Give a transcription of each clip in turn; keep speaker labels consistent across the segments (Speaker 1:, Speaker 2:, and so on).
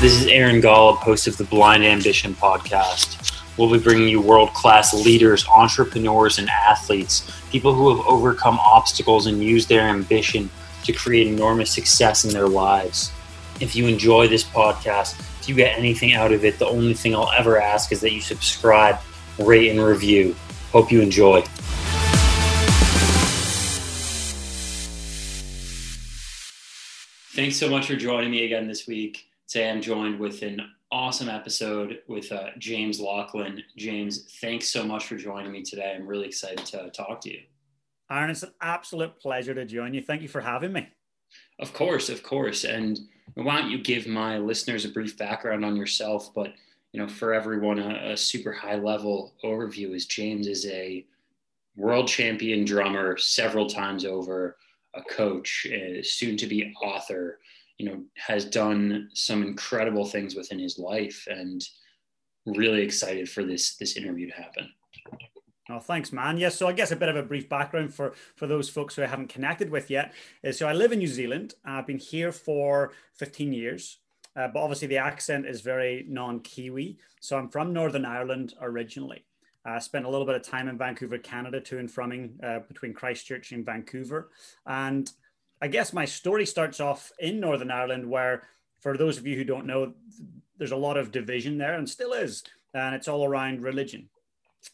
Speaker 1: This is Aaron Golub, host of the Blind Ambition podcast. We'll be bringing you world class leaders, entrepreneurs, and athletes, people who have overcome obstacles and used their ambition to create enormous success in their lives. If you enjoy this podcast, if you get anything out of it, the only thing I'll ever ask is that you subscribe, rate, and review. Hope you enjoy. Thanks so much for joining me again this week. Today I'm joined with an awesome episode with uh, James Laughlin. James, thanks so much for joining me today. I'm really excited to talk to you.
Speaker 2: Aaron, it's an absolute pleasure to join you. Thank you for having me.
Speaker 1: Of course, of course. And why don't you give my listeners a brief background on yourself? But you know, for everyone, a, a super high level overview is James is a world champion drummer several times over, a coach, a soon to be author. You know, has done some incredible things within his life, and really excited for this this interview to happen.
Speaker 2: Oh, thanks, man. Yes, so I guess a bit of a brief background for for those folks who I haven't connected with yet is so I live in New Zealand. I've been here for 15 years, uh, but obviously the accent is very non-Kiwi. So I'm from Northern Ireland originally. I spent a little bit of time in Vancouver, Canada, to and from uh, between Christchurch and Vancouver. And I guess my story starts off in Northern Ireland, where for those of you who don't know, there's a lot of division there and still is, and it's all around religion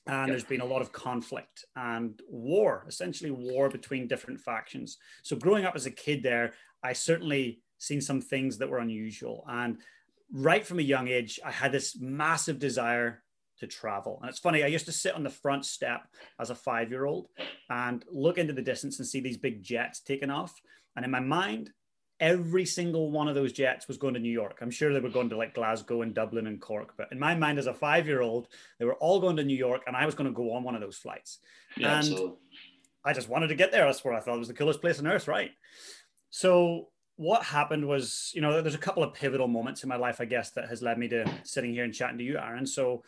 Speaker 2: and there's been a lot of conflict and war, essentially war between different factions. So growing up as a kid there, I certainly seen some things that were unusual. And right from a young age, I had this massive desire to travel. And it's funny, I used to sit on the front step as a five year old and look into the distance and see these big jets taking off. And in my mind, every single one of those jets was going to New York. I'm sure they were going to like Glasgow and Dublin and Cork, but in my mind as a five year old, they were all going to New York and I was going to go on one of those flights. Yeah, and absolutely. I just wanted to get there. That's where I thought it was the coolest place on earth, right? So what happened was, you know, there's a couple of pivotal moments in my life, I guess, that has led me to sitting here and chatting to you, Aaron. So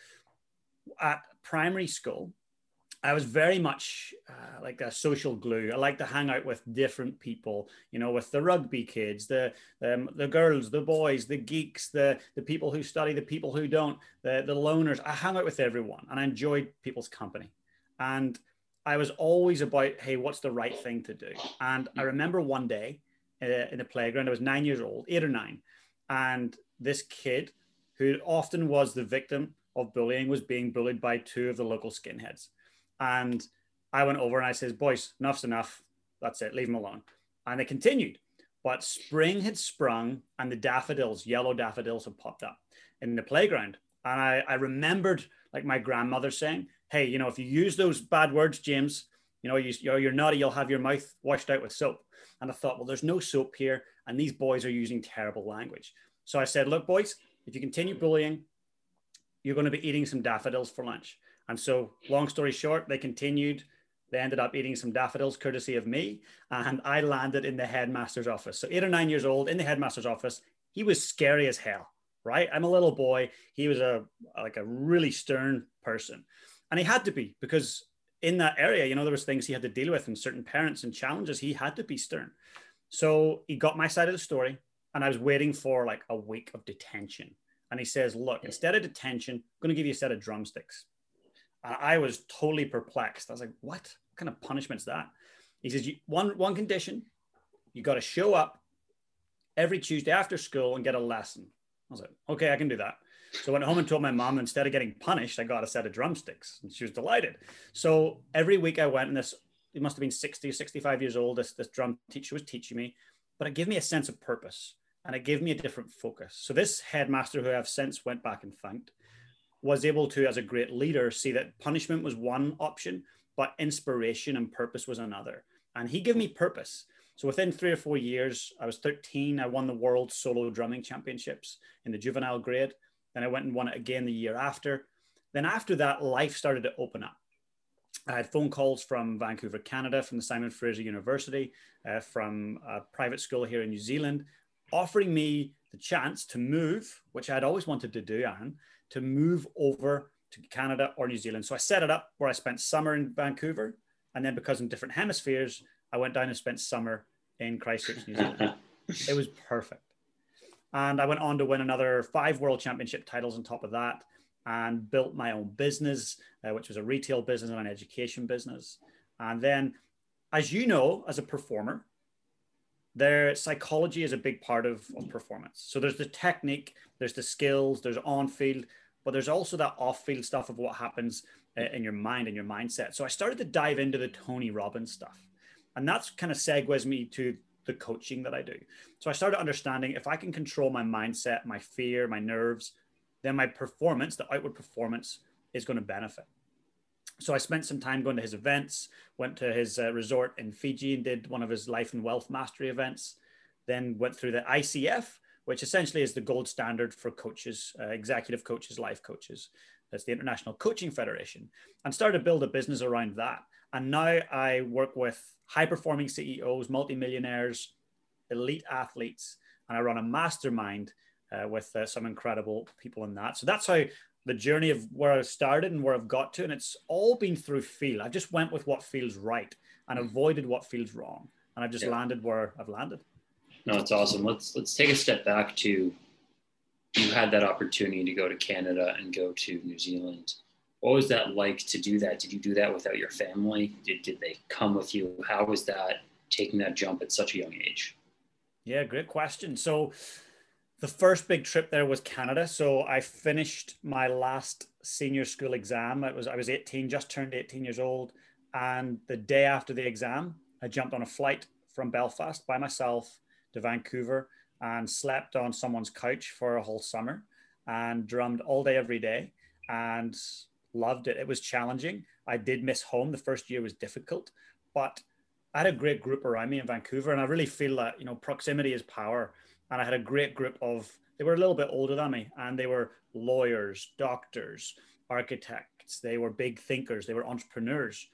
Speaker 2: at primary school, I was very much uh, like a social glue. I like to hang out with different people, you know, with the rugby kids, the um, the girls, the boys, the geeks, the the people who study, the people who don't, the the loners. I hang out with everyone, and I enjoyed people's company. And I was always about, hey, what's the right thing to do? And I remember one day uh, in the playground, I was nine years old, eight or nine, and this kid, who often was the victim of bullying, was being bullied by two of the local skinheads and I went over and I says, boys, enough's enough. That's it. Leave them alone. And they continued. But spring had sprung and the daffodils, yellow daffodils had popped up in the playground. And I, I remembered like my grandmother saying, hey, you know, if you use those bad words, James, you know, you, you're, you're naughty, you'll have your mouth washed out with soap. And I thought, well, there's no soap here. And these boys are using terrible language. So I said, look, boys, if you continue bullying, you're going to be eating some daffodils for lunch. And so, long story short, they continued. They ended up eating some daffodils courtesy of me. And I landed in the headmaster's office. So, eight or nine years old in the headmaster's office, he was scary as hell, right? I'm a little boy. He was a like a really stern person. And he had to be because in that area, you know, there was things he had to deal with and certain parents and challenges. He had to be stern. So he got my side of the story. And I was waiting for like a week of detention. And he says, Look, instead of detention, I'm going to give you a set of drumsticks. And I was totally perplexed. I was like, what? what kind of punishment's that? He says, one, one condition, you got to show up every Tuesday after school and get a lesson. I was like, okay, I can do that. So I went home and told my mom, instead of getting punished, I got a set of drumsticks. And she was delighted. So every week I went, and this, it must have been 60, 65 years old. This, this drum teacher was teaching me, but it gave me a sense of purpose and it gave me a different focus. So this headmaster who I've since went back and thanked, was able to, as a great leader, see that punishment was one option, but inspiration and purpose was another. And he gave me purpose. So within three or four years, I was 13. I won the world solo drumming championships in the juvenile grade. Then I went and won it again the year after. Then after that, life started to open up. I had phone calls from Vancouver, Canada, from the Simon Fraser University, uh, from a private school here in New Zealand, offering me the chance to move, which I'd always wanted to do, Aaron, to move over to Canada or New Zealand. So I set it up where I spent summer in Vancouver. And then because in different hemispheres, I went down and spent summer in Christchurch, New Zealand. it was perfect. And I went on to win another five world championship titles on top of that and built my own business, uh, which was a retail business and an education business. And then, as you know, as a performer, their psychology is a big part of, of performance. So there's the technique, there's the skills, there's on field, but there's also that off field stuff of what happens uh, in your mind and your mindset. So I started to dive into the Tony Robbins stuff. And that's kind of segues me to the coaching that I do. So I started understanding if I can control my mindset, my fear, my nerves, then my performance, the outward performance, is going to benefit. So I spent some time going to his events, went to his uh, resort in Fiji and did one of his life and wealth mastery events. Then went through the ICF, which essentially is the gold standard for coaches, uh, executive coaches, life coaches. That's the International Coaching Federation, and started to build a business around that. And now I work with high performing CEOs, multimillionaires, elite athletes, and I run a mastermind uh, with uh, some incredible people in that. So that's how the journey of where I started and where I've got to, and it's all been through feel. I've just went with what feels right and mm. avoided what feels wrong, and I've just yeah. landed where I've landed.
Speaker 1: No, it's awesome. Let's let's take a step back to you had that opportunity to go to Canada and go to New Zealand. What was that like to do that? Did you do that without your family? Did, did they come with you? How was that taking that jump at such a young age?
Speaker 2: Yeah, great question. So the first big trip there was Canada. So I finished my last senior school exam. It was I was 18, just turned 18 years old. And the day after the exam, I jumped on a flight from Belfast by myself to Vancouver and slept on someone's couch for a whole summer and drummed all day every day and loved it. It was challenging. I did miss home. The first year was difficult, but I had a great group around me in Vancouver and I really feel that, you know, proximity is power and I had a great group of they were a little bit older than me and they were lawyers, doctors, architects, they were big thinkers, they were entrepreneurs.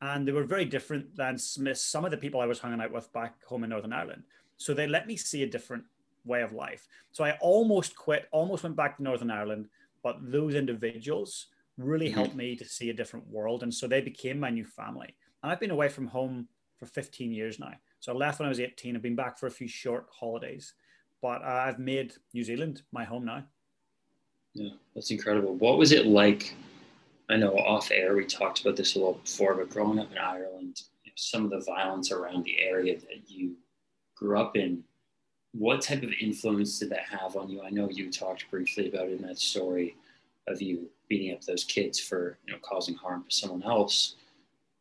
Speaker 2: And they were very different than some of the people I was hanging out with back home in Northern Ireland. So they let me see a different way of life. So I almost quit, almost went back to Northern Ireland, but those individuals really mm-hmm. helped me to see a different world. And so they became my new family. And I've been away from home for 15 years now. So I left when I was 18. I've been back for a few short holidays but uh, I've made New Zealand my home now.
Speaker 1: Yeah, that's incredible. What was it like? I know off air we talked about this a little before, but growing up in Ireland, you know, some of the violence around the area that you grew up in, what type of influence did that have on you? I know you talked briefly about in that story of you beating up those kids for you know causing harm to someone else.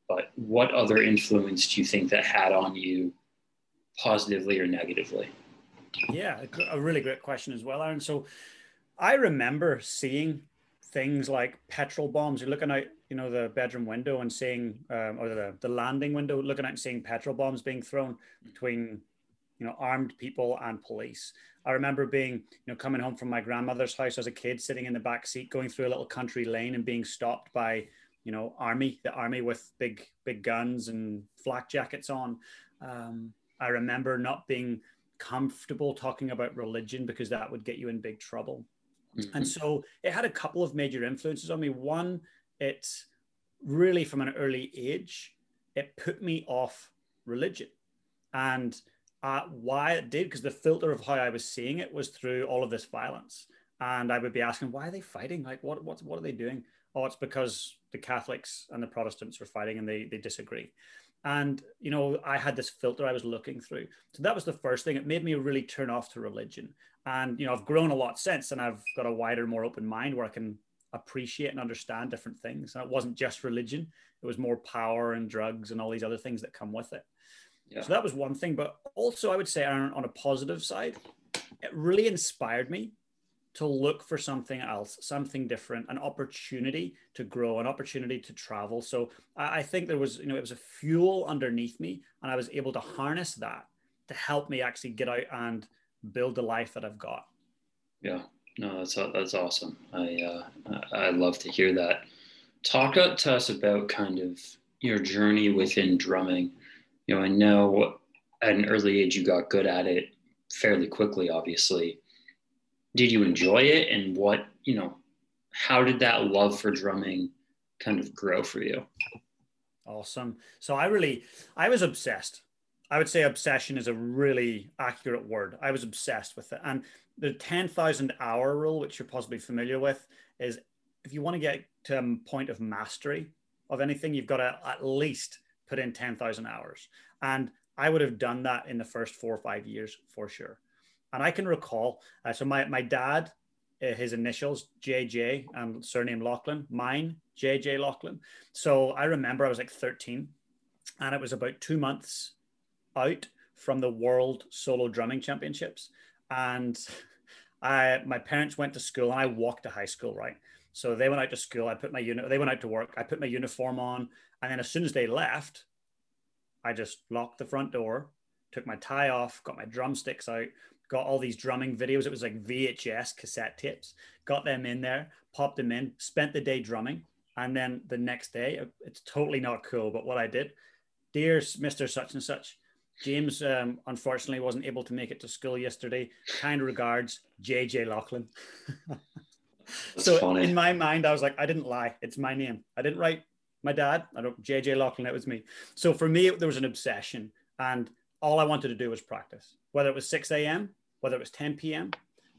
Speaker 1: But what other influence do you think that had on you, positively or negatively?
Speaker 2: Yeah, a really great question as well, Aaron. So I remember seeing things like petrol bombs. You're looking out, you know, the bedroom window and seeing, um, or the, the landing window, looking out and seeing petrol bombs being thrown between, you know, armed people and police. I remember being, you know, coming home from my grandmother's house as a kid, sitting in the back seat, going through a little country lane and being stopped by, you know, army, the army with big, big guns and flak jackets on. Um, I remember not being comfortable talking about religion because that would get you in big trouble. Mm-hmm. And so it had a couple of major influences on me. One, it really from an early age, it put me off religion. And uh, why it did, because the filter of how I was seeing it was through all of this violence. And I would be asking, why are they fighting? Like, what, what, what are they doing? Oh, it's because the Catholics and the Protestants are fighting and they, they disagree and you know i had this filter i was looking through. So that was the first thing. It made me really turn off to religion. And you know i've grown a lot since and i've got a wider more open mind where i can appreciate and understand different things. And it wasn't just religion. It was more power and drugs and all these other things that come with it. Yeah. so that was one thing. But also i would say on, on a positive side it really inspired me to look for something else, something different, an opportunity to grow, an opportunity to travel. So I, think there was, you know, it was a fuel underneath me, and I was able to harness that to help me actually get out and build the life that I've got.
Speaker 1: Yeah, no, that's that's awesome. I uh, I love to hear that. Talk to us about kind of your journey within drumming. You know, I know at an early age you got good at it fairly quickly, obviously did you enjoy it and what you know how did that love for drumming kind of grow for you
Speaker 2: awesome so i really i was obsessed I would say obsession is a really accurate word. I was obsessed with it. And the 10,000 hour rule, which you're possibly familiar with, is if you want to get to a point of mastery of anything, you've got to at least put in 10,000 hours. And I would have done that in the first four or five years for sure. And I can recall, uh, so my, my dad, uh, his initials, JJ, and surname Laughlin, mine, JJ Laughlin. So I remember I was like 13 and it was about two months out from the World Solo Drumming Championships. And I, my parents went to school and I walked to high school, right? So they went out to school. I put my unit, they went out to work. I put my uniform on. And then as soon as they left, I just locked the front door, took my tie off, got my drumsticks out, got all these drumming videos. It was like VHS cassette tapes, got them in there, popped them in, spent the day drumming. And then the next day, it's totally not cool. But what I did, dear Mr. Such and Such, James um, unfortunately wasn't able to make it to school yesterday. Kind regards, JJ Laughlin. so funny. in my mind, I was like, I didn't lie. It's my name. I didn't write my dad. I don't JJ Laughlin. It was me. So for me, there was an obsession, and all I wanted to do was practice. Whether it was 6 a.m., whether it was 10 p.m.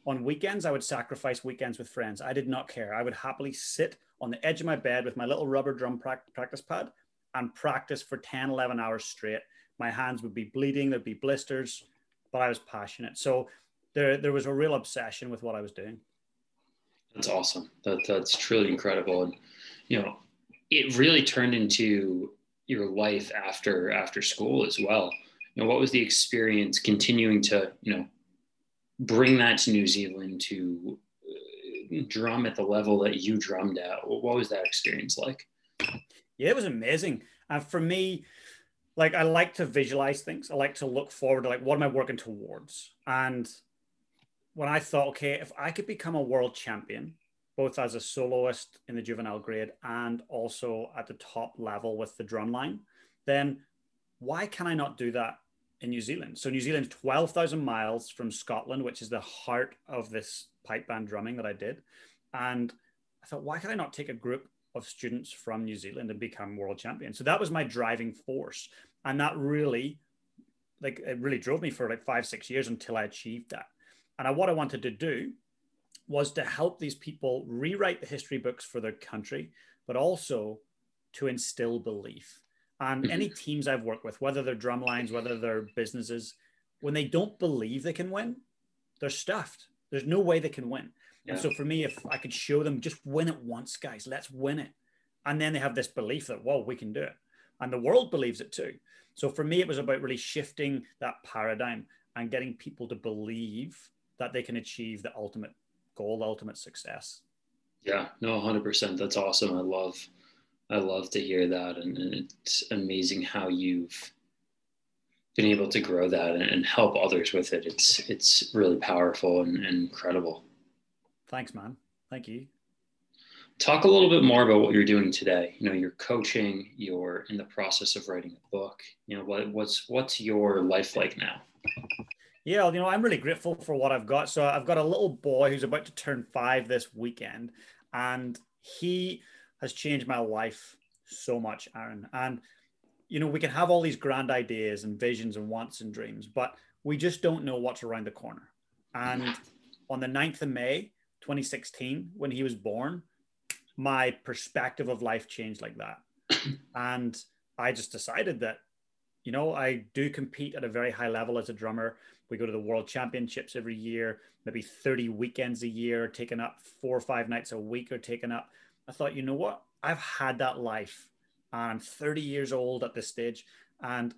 Speaker 2: On weekends, I would sacrifice weekends with friends. I did not care. I would happily sit on the edge of my bed with my little rubber drum practice pad and practice for 10, 11 hours straight my hands would be bleeding, there'd be blisters, but I was passionate. So there, there was a real obsession with what I was doing.
Speaker 1: That's awesome. That, that's truly incredible. And, you know, it really turned into your life after, after school as well. You know, what was the experience continuing to, you know, bring that to New Zealand to uh, drum at the level that you drummed at? What was that experience like?
Speaker 2: Yeah, it was amazing. And for me, like I like to visualize things. I like to look forward to like what am I working towards? And when I thought, okay, if I could become a world champion, both as a soloist in the juvenile grade and also at the top level with the drum line, then why can I not do that in New Zealand? So New Zealand's 12,000 miles from Scotland, which is the heart of this pipe band drumming that I did. And I thought, why can I not take a group of students from New Zealand and become world champion. So that was my driving force. And that really, like, it really drove me for like five, six years until I achieved that. And I, what I wanted to do was to help these people rewrite the history books for their country, but also to instill belief. And mm-hmm. any teams I've worked with, whether they're drum lines, whether they're businesses, when they don't believe they can win, they're stuffed. There's no way they can win. Yeah. And so for me, if I could show them just win it once, guys, let's win it. And then they have this belief that, whoa, we can do it. And the world believes it too. So for me, it was about really shifting that paradigm and getting people to believe that they can achieve the ultimate goal, ultimate success.
Speaker 1: Yeah, no, 100%. That's awesome. I love, I love to hear that. And, and it's amazing how you've been able to grow that and, and help others with it. It's, it's really powerful and, and incredible.
Speaker 2: Thanks, man. Thank you.
Speaker 1: Talk a little bit more about what you're doing today. You know, you're coaching, you're in the process of writing a book. You know, what, what's what's your life like now?
Speaker 2: Yeah, you know, I'm really grateful for what I've got. So I've got a little boy who's about to turn five this weekend, and he has changed my life so much, Aaron. And you know, we can have all these grand ideas and visions and wants and dreams, but we just don't know what's around the corner. And on the 9th of May, 2016 when he was born, my perspective of life changed like that. and I just decided that, you know, I do compete at a very high level as a drummer. We go to the world championships every year, maybe 30 weekends a year, taking up four or five nights a week or taking up. I thought, you know what? I've had that life. And I'm 30 years old at this stage. And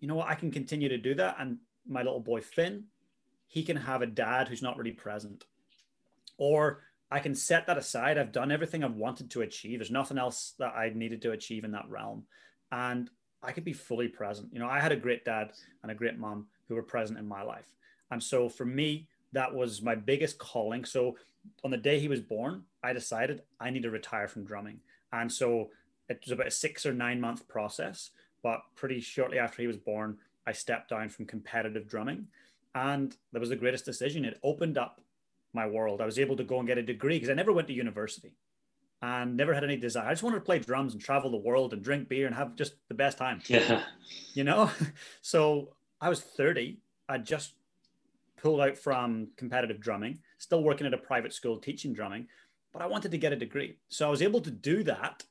Speaker 2: you know what? I can continue to do that. And my little boy, Finn, he can have a dad who's not really present or I can set that aside. I've done everything I've wanted to achieve. There's nothing else that I needed to achieve in that realm. And I could be fully present. You know, I had a great dad and a great mom who were present in my life. And so for me, that was my biggest calling. So on the day he was born, I decided I need to retire from drumming. And so it was about a six or nine month process. But pretty shortly after he was born, I stepped down from competitive drumming. And that was the greatest decision. It opened up my world. I was able to go and get a degree because I never went to university. and never had any desire. I just wanted to play drums and travel the world and drink beer and have just the best time.
Speaker 1: Yeah.
Speaker 2: You know? So I was 30. I just pulled out from competitive drumming, still working at a private school teaching drumming, but I wanted to get a degree. So I was able to do that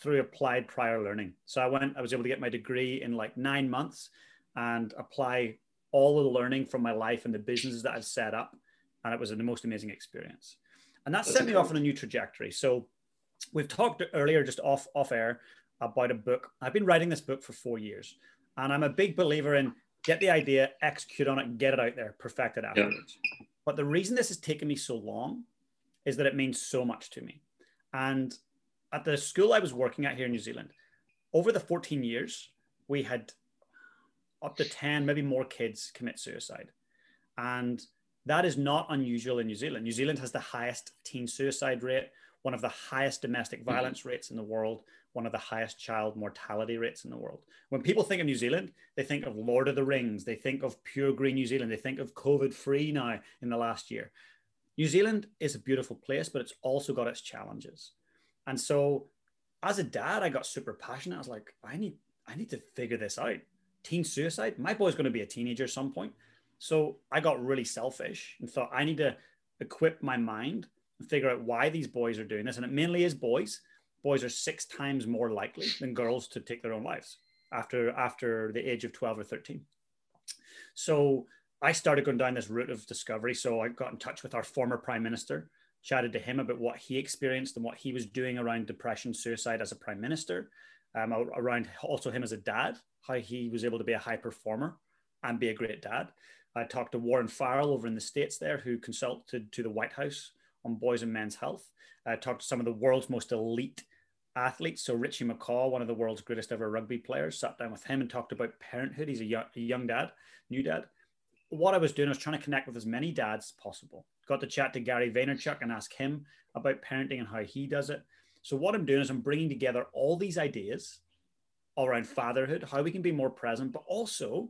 Speaker 2: through applied prior learning. So I went, I was able to get my degree in like nine months and apply all of the learning from my life and the businesses that I've set up. And it was the most amazing experience. And that That's set me off on a new trajectory. So we've talked earlier just off off air about a book. I've been writing this book for four years, and I'm a big believer in get the idea, execute on it, get it out there, perfect it afterwards. Yeah. But the reason this has taken me so long is that it means so much to me. And at the school I was working at here in New Zealand, over the 14 years, we had up to 10, maybe more kids commit suicide. And that is not unusual in New Zealand. New Zealand has the highest teen suicide rate one of the highest domestic mm-hmm. violence mm-hmm. rates in the world, one of the highest child mortality rates in the world. When people think of New Zealand, they think of Lord of the Rings, they think of pure green New Zealand, they think of COVID free now in the last year. New Zealand is a beautiful place, but it's also got its challenges. And so as a dad, I got super passionate. I was like, I need, I need to figure this out. Teen suicide. My boy's going to be a teenager at some point. So I got really selfish and thought I need to equip my mind and figure out why these boys are doing this. And it mainly is boys. Boys are six times more likely than girls to take their own lives after after the age of 12 or 13. So I started going down this route of discovery. So I got in touch with our former prime minister, chatted to him about what he experienced and what he was doing around depression, suicide as a prime minister, um, around also him as a dad, how he was able to be a high performer and be a great dad. I talked to Warren Farrell over in the States there, who consulted to the White House on boys and men's health. I talked to some of the world's most elite athletes. So Richie McCaw, one of the world's greatest ever rugby players, sat down with him and talked about parenthood. He's a young, a young dad, new dad. What I was doing, I was trying to connect with as many dads as possible. Got to chat to Gary Vaynerchuk and ask him about parenting and how he does it. So what I'm doing is I'm bringing together all these ideas around fatherhood, how we can be more present, but also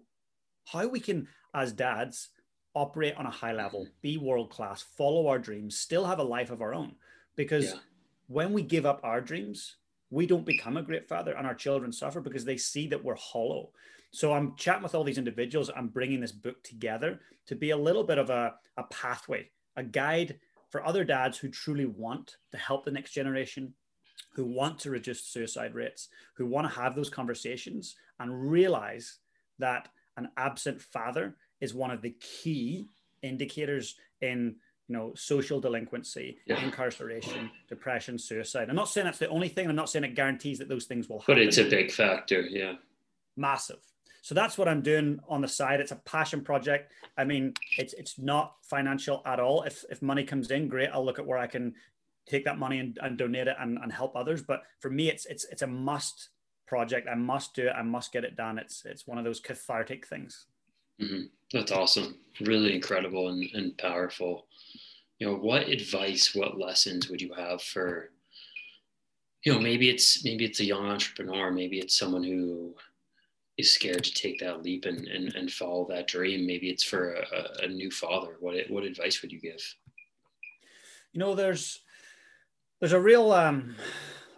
Speaker 2: how we can, as dads, operate on a high level, be world class, follow our dreams, still have a life of our own. Because yeah. when we give up our dreams, we don't become a great father and our children suffer because they see that we're hollow. So I'm chatting with all these individuals. I'm bringing this book together to be a little bit of a, a pathway, a guide for other dads who truly want to help the next generation, who want to reduce suicide rates, who want to have those conversations and realize that an absent father is one of the key indicators in you know social delinquency yeah. incarceration depression suicide i'm not saying that's the only thing i'm not saying it guarantees that those things will happen
Speaker 1: but it's a big factor yeah
Speaker 2: massive so that's what i'm doing on the side. It's a passion project. I mean it's it's not financial at all. If if money comes in great i'll look at where i can take that money and, and donate it and, and help others. But for me it's it's it's a must project. I must do it. I must get it done. It's it's one of those cathartic things.
Speaker 1: Mm-hmm. That's awesome. Really incredible and, and powerful. You know, what advice, what lessons would you have for, you know, maybe it's maybe it's a young entrepreneur, maybe it's someone who is scared to take that leap and, and, and follow that dream. Maybe it's for a, a new father. What what advice would you give?
Speaker 2: You know, there's there's a real um,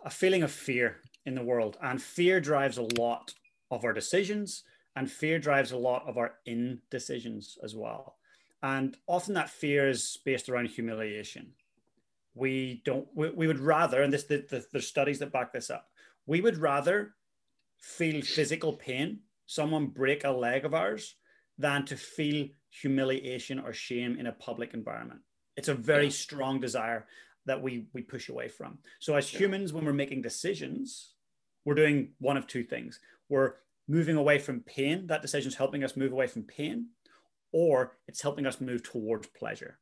Speaker 2: a feeling of fear in the world, and fear drives a lot of our decisions and fear drives a lot of our indecisions as well. And often that fear is based around humiliation. We don't, we, we would rather, and this, the, the, studies that back this up, we would rather feel physical pain, someone break a leg of ours, than to feel humiliation or shame in a public environment. It's a very yeah. strong desire that we, we push away from. So, as humans, when we're making decisions, we're doing one of two things. We're moving away from pain. That decision is helping us move away from pain, or it's helping us move towards pleasure.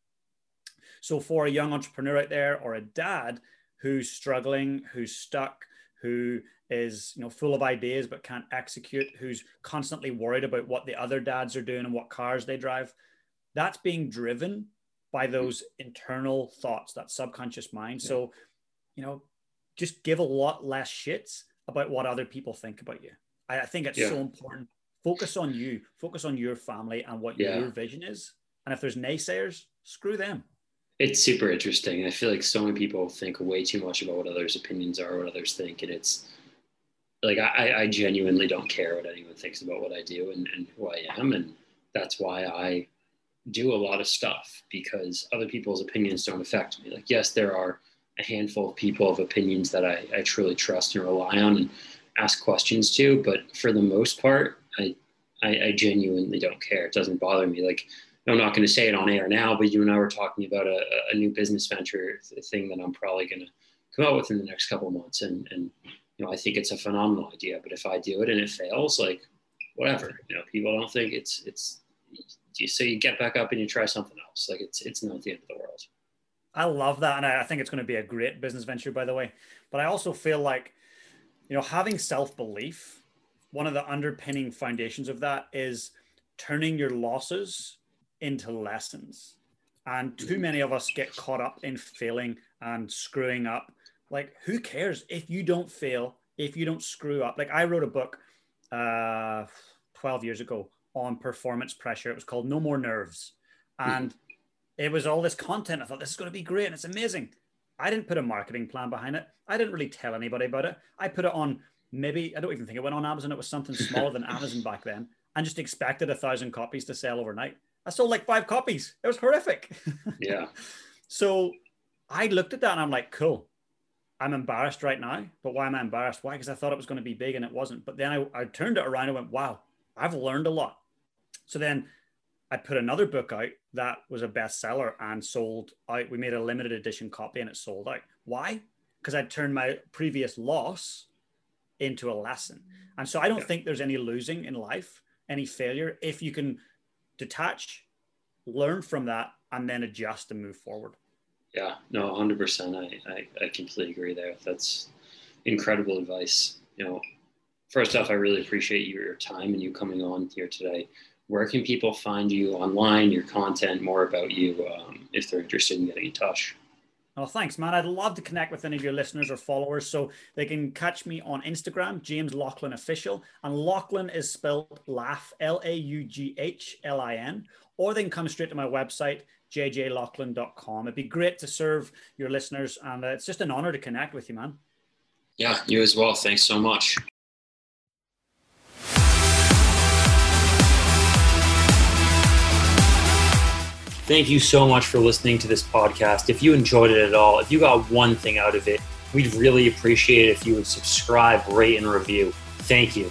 Speaker 2: So, for a young entrepreneur out there or a dad who's struggling, who's stuck, who is you know full of ideas but can't execute, who's constantly worried about what the other dads are doing and what cars they drive, that's being driven by hmm. those internal thoughts, that subconscious mind. Yeah. So, you know, just give a lot less shits about what other people think about you. I, I think it's yeah. so important. Focus on you, focus on your family and what yeah. your vision is. And if there's naysayers, screw them.
Speaker 1: It's super interesting. I feel like so many people think way too much about what others' opinions are, what others think, and it's like I, I genuinely don't care what anyone thinks about what I do and, and who I am, and that's why I do a lot of stuff because other people's opinions don't affect me. Like, yes, there are a handful of people of opinions that I, I truly trust and rely on and ask questions to, but for the most part, I, I, I genuinely don't care. It doesn't bother me. Like, I'm not going to say it on air now, but you and I were talking about a, a new business venture thing that I'm probably going to come out with in the next couple of months. And, and, you know, I think it's a phenomenal idea, but if I do it and it fails, like whatever, you know, people don't think it's, it's, you so you get back up and you try something else. Like it's, it's not the end of the world.
Speaker 2: I love that. And I think it's going to be a great business venture, by the way. But I also feel like, you know, having self belief, one of the underpinning foundations of that is turning your losses into lessons. And too many of us get caught up in failing and screwing up. Like, who cares if you don't fail, if you don't screw up? Like, I wrote a book uh, 12 years ago on performance pressure. It was called No More Nerves. And it was all this content. I thought this is going to be great and it's amazing. I didn't put a marketing plan behind it. I didn't really tell anybody about it. I put it on maybe, I don't even think it went on Amazon. It was something smaller than Amazon back then and just expected a thousand copies to sell overnight. I sold like five copies. It was horrific.
Speaker 1: Yeah.
Speaker 2: so I looked at that and I'm like, cool. I'm embarrassed right now. But why am I embarrassed? Why? Because I thought it was going to be big and it wasn't. But then I, I turned it around and went, wow, I've learned a lot. So then I put another book out that was a bestseller and sold out. We made a limited edition copy and it sold out. Why? Because I turned my previous loss into a lesson. And so I don't think there's any losing in life, any failure, if you can detach, learn from that, and then adjust and move forward.
Speaker 1: Yeah, no, 100%. I, I, I completely agree there. That's incredible advice. You know, first off, I really appreciate your time and you coming on here today where can people find you online, your content, more about you um, if they're interested in getting in touch?
Speaker 2: Oh, thanks, man. I'd love to connect with any of your listeners or followers. So they can catch me on Instagram, James Laughlin Official. And Laughlin is spelled laugh, L A U G H L I N. Or they can come straight to my website, jjlaughlin.com. It'd be great to serve your listeners. And uh, it's just an honor to connect with you, man.
Speaker 1: Yeah, you as well. Thanks so much. Thank you so much for listening to this podcast. If you enjoyed it at all, if you got one thing out of it, we'd really appreciate it if you would subscribe, rate, and review. Thank you.